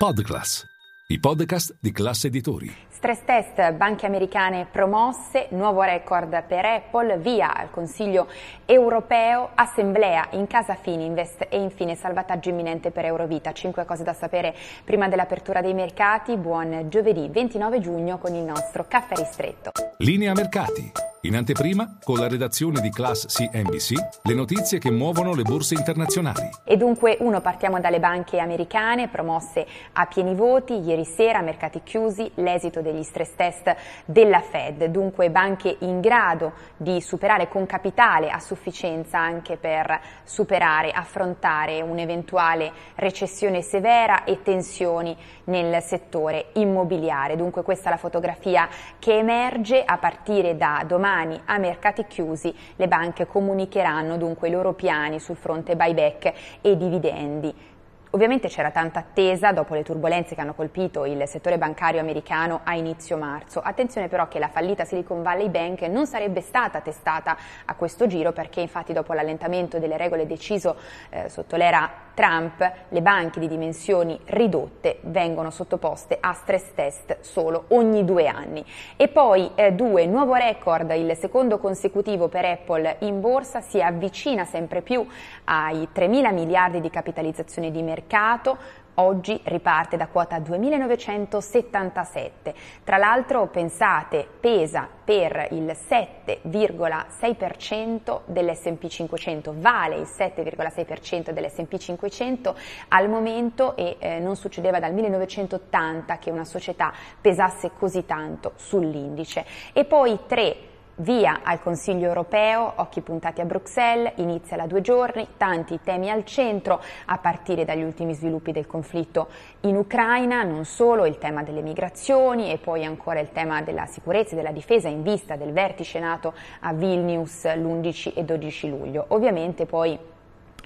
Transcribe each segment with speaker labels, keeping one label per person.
Speaker 1: Podclass, i podcast di classe editori.
Speaker 2: Stress test, banche americane promosse, nuovo record per Apple, via al Consiglio europeo, assemblea in casa Fininvest e infine salvataggio imminente per Eurovita. Cinque cose da sapere prima dell'apertura dei mercati. Buon giovedì 29 giugno con il nostro caffè ristretto.
Speaker 1: Linea mercati. In anteprima, con la redazione di Class CNBC, le notizie che muovono le borse internazionali.
Speaker 2: E dunque, uno, partiamo dalle banche americane, promosse a pieni voti. Ieri sera, mercati chiusi, l'esito degli stress test della Fed. Dunque, banche in grado di superare con capitale a sufficienza anche per superare, affrontare un'eventuale recessione severa e tensioni nel settore immobiliare. Dunque, questa è la fotografia che emerge a partire da domani domani a mercati chiusi le banche comunicheranno dunque i loro piani sul fronte buyback e dividendi. Ovviamente c'era tanta attesa dopo le turbulenze che hanno colpito il settore bancario americano a inizio marzo. Attenzione però che la fallita Silicon Valley Bank non sarebbe stata testata a questo giro perché infatti dopo l'allentamento delle regole deciso eh, sotto l'era Trump le banche di dimensioni ridotte vengono sottoposte a stress test solo ogni due anni. E poi eh, due, nuovo record, il secondo consecutivo per Apple in borsa, si avvicina sempre più ai 3 mila miliardi di capitalizzazione di mercato mercato oggi riparte da quota 2.977. Tra l'altro, pensate, pesa per il 7,6% dell'S&P 500, vale il 7,6% dell'S&P 500 al momento e eh, non succedeva dal 1980 che una società pesasse così tanto sull'indice. E poi 3 Via al Consiglio europeo, occhi puntati a Bruxelles, inizia da due giorni, tanti temi al centro, a partire dagli ultimi sviluppi del conflitto in Ucraina, non solo il tema delle migrazioni e poi ancora il tema della sicurezza e della difesa in vista del vertice nato a Vilnius l'11 e 12 luglio. Ovviamente poi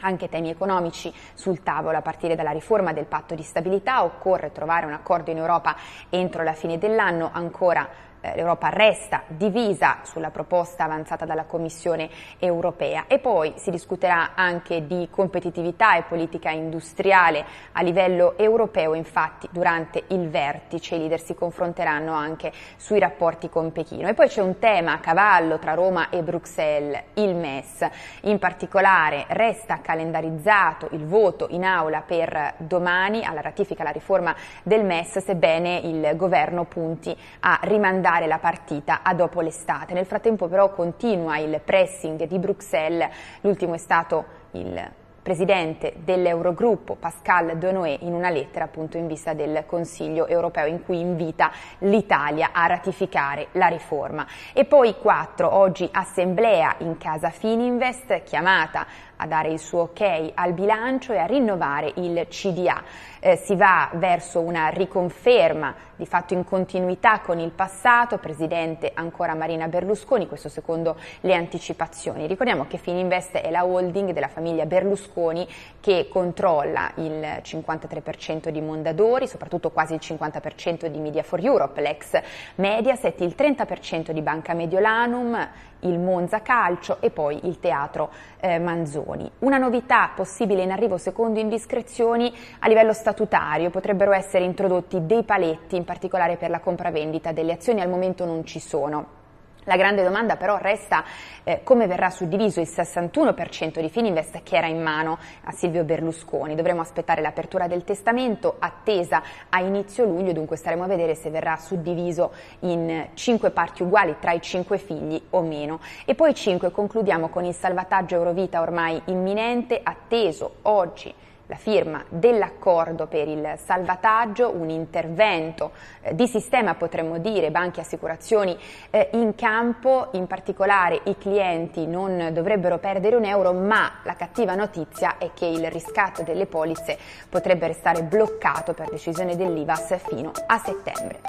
Speaker 2: anche temi economici sul tavolo a partire dalla riforma del patto di stabilità, occorre trovare un accordo in Europa entro la fine dell'anno, ancora l'Europa resta divisa sulla proposta avanzata dalla Commissione europea e poi si discuterà anche di competitività e politica industriale a livello europeo, infatti durante il vertice i leader si confronteranno anche sui rapporti con Pechino. E poi c'è un tema a cavallo tra Roma e Bruxelles, il MES. In particolare resta calendarizzato il voto in aula per domani alla ratifica alla riforma del MES, sebbene il governo punti a rimandare rimandare la partita a dopo l'estate. Nel frattempo però continua il pressing di Bruxelles, l'ultimo è stato il presidente dell'Eurogruppo Pascal Donoé in una lettera appunto in vista del Consiglio europeo in cui invita l'Italia a ratificare la riforma. E poi quattro, oggi assemblea in casa Fininvest chiamata a dare il suo ok al bilancio e a rinnovare il CDA. Eh, si va verso una riconferma di fatto in continuità con il passato, presidente ancora Marina Berlusconi, questo secondo le anticipazioni. Ricordiamo che Fininvest è la holding della famiglia Berlusconi che controlla il 53% di Mondadori, soprattutto quasi il 50% di Media for Europe, l'ex Mediaset, il 30% di Banca Mediolanum, il Monza Calcio e poi il Teatro eh, Manzoni. Una novità possibile in arrivo secondo indiscrezioni a livello statutario potrebbero essere introdotti dei paletti, in particolare per la compravendita delle azioni, al momento non ci sono. La grande domanda però resta eh, come verrà suddiviso il 61% di Fininvest che era in mano a Silvio Berlusconi. Dovremo aspettare l'apertura del testamento attesa a inizio luglio, dunque staremo a vedere se verrà suddiviso in cinque parti uguali tra i cinque figli o meno. E poi cinque concludiamo con il salvataggio Eurovita ormai imminente, atteso oggi la firma dell'accordo per il salvataggio, un intervento eh, di sistema potremmo dire, banche e assicurazioni eh, in campo, in particolare i clienti non dovrebbero perdere un euro, ma la cattiva notizia è che il riscatto delle polizze potrebbe restare bloccato per decisione dell'IVAS fino a settembre.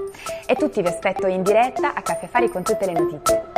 Speaker 2: E tutti vi aspetto in diretta a Caffè Fari con tutte le notizie.